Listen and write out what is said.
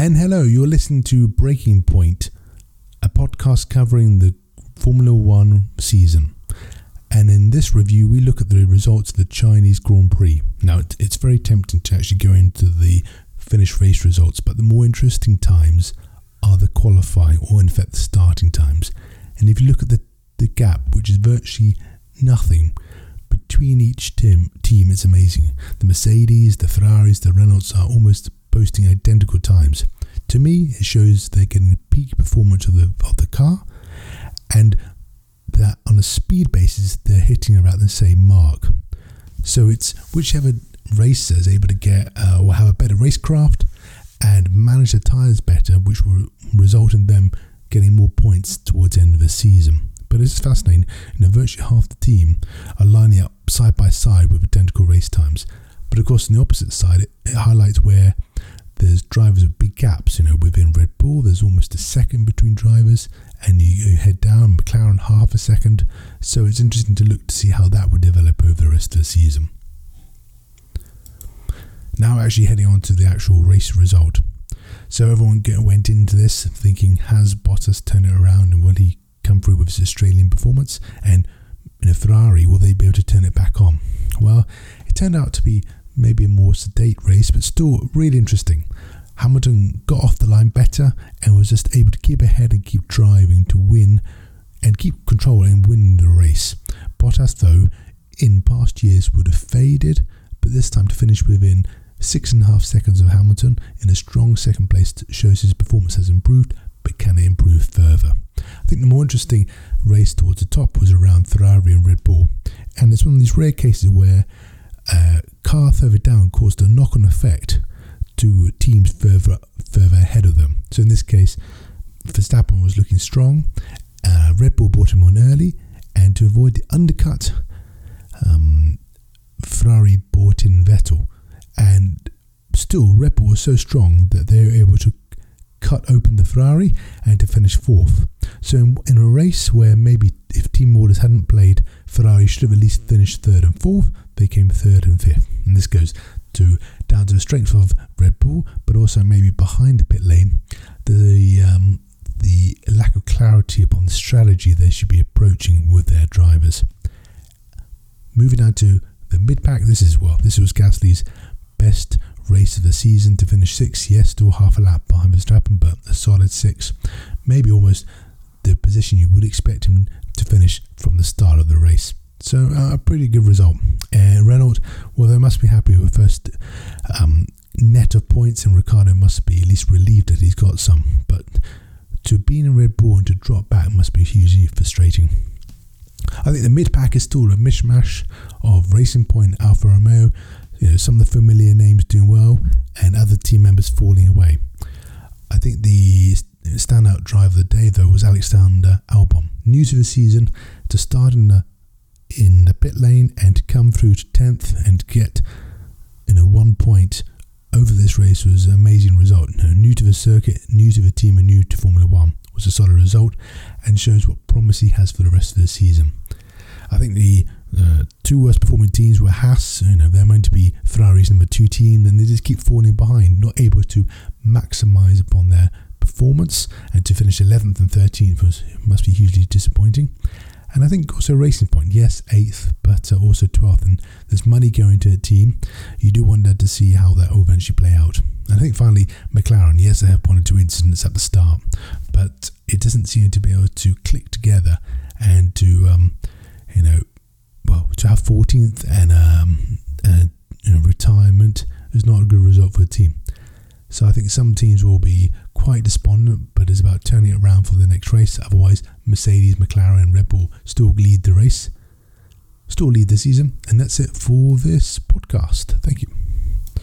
And hello, you're listening to Breaking Point, a podcast covering the Formula One season. And in this review, we look at the results of the Chinese Grand Prix. Now, it's very tempting to actually go into the finished race results, but the more interesting times are the qualifying or, in fact, the starting times. And if you look at the, the gap, which is virtually nothing between each team, team, it's amazing. The Mercedes, the Ferraris, the Renaults are almost posting identical times. To me, it shows they're getting peak performance of the of the car, and that on a speed basis they're hitting about the same mark. So it's whichever racer is able to get uh, or have a better racecraft and manage the tyres better, which will result in them getting more points towards the end of the season. But it's fascinating. You know, virtually half the team are lining up side by side with identical race times. But of course, on the opposite side, it, it highlights where there's drivers with big gaps. You know, within Red Bull, there's almost a second between drivers, and you, you head down McLaren half a second. So it's interesting to look to see how that would develop over the rest of the season. Now, actually heading on to the actual race result. So everyone get, went into this thinking, has Bottas turned it around, and will he come through with his Australian performance? And in a Ferrari, will they be able to turn it back on? Well, it turned out to be maybe a more sedate race, but still really interesting. Hamilton got off the line better and was just able to keep ahead and keep driving to win and keep control and win the race. Bottas, though, in past years would have faded, but this time to finish within six and a half seconds of Hamilton in a strong second place shows his performance has improved, but can it improve further? I think the more interesting race towards the top was around Ferrari and Red Bull, and it's one of these rare cases where a car further down caused a knock-on effect to teams further further ahead of them. So in this case, Verstappen was looking strong. Uh, Red Bull brought him on early, and to avoid the undercut, um, Ferrari brought in Vettel, and still Red Bull was so strong that they were able to cut open the Ferrari and to finish fourth. So in, in a race where maybe if team orders hadn't played, Ferrari should have at least finished third and fourth. They came third and fifth, and this goes to down to the strength of Red Bull, but also maybe behind the pit lane, the um, the lack of clarity upon the strategy they should be approaching with their drivers. Moving on to the mid pack, this is well, this was Gasly's best race of the season to finish sixth. Yes, still half a lap behind Verstappen, but a solid six, maybe almost the position you would expect him to finish from the start of the race. So uh, a pretty good result. Uh, Renault, well, they must be happy with first um, net of points, and Ricciardo must be at least relieved that he's got some. But to be in Red Bull and to drop back must be hugely frustrating. I think the mid pack is still a mishmash of Racing Point, Alfa Romeo, you know, some of the familiar names doing well, and other team members falling away. I think the standout driver of the day, though, was Alexander Albon. New to the season, to start in the in the pit lane and to come through to 10th and get you know one point over this race was an amazing result. You know, new to the circuit, new to the team, and new to Formula One was a solid result and shows what promise he has for the rest of the season. I think the uh, two worst performing teams were Haas, you know, they're meant to be Ferrari's number two team, and they just keep falling behind, not able to maximise upon their performance, and to finish 11th and 13th was must be hugely disappointing. And I think also Racing Point, yes, eighth, but uh, also 12th. And there's money going to a team. You do wonder to see how that will eventually play out. And I think finally, McLaren, yes, they have one or two incidents at the start, but it doesn't seem to be able to click together and to, um, you know, well, to have 14th and um, you know, retirement is not a good result for a team. So I think some teams will be quite despondent, but it's about turning it around for the next race. Otherwise, Mercedes, McLaren, and Red Bull still lead the race, still lead the season. And that's it for this podcast. Thank you.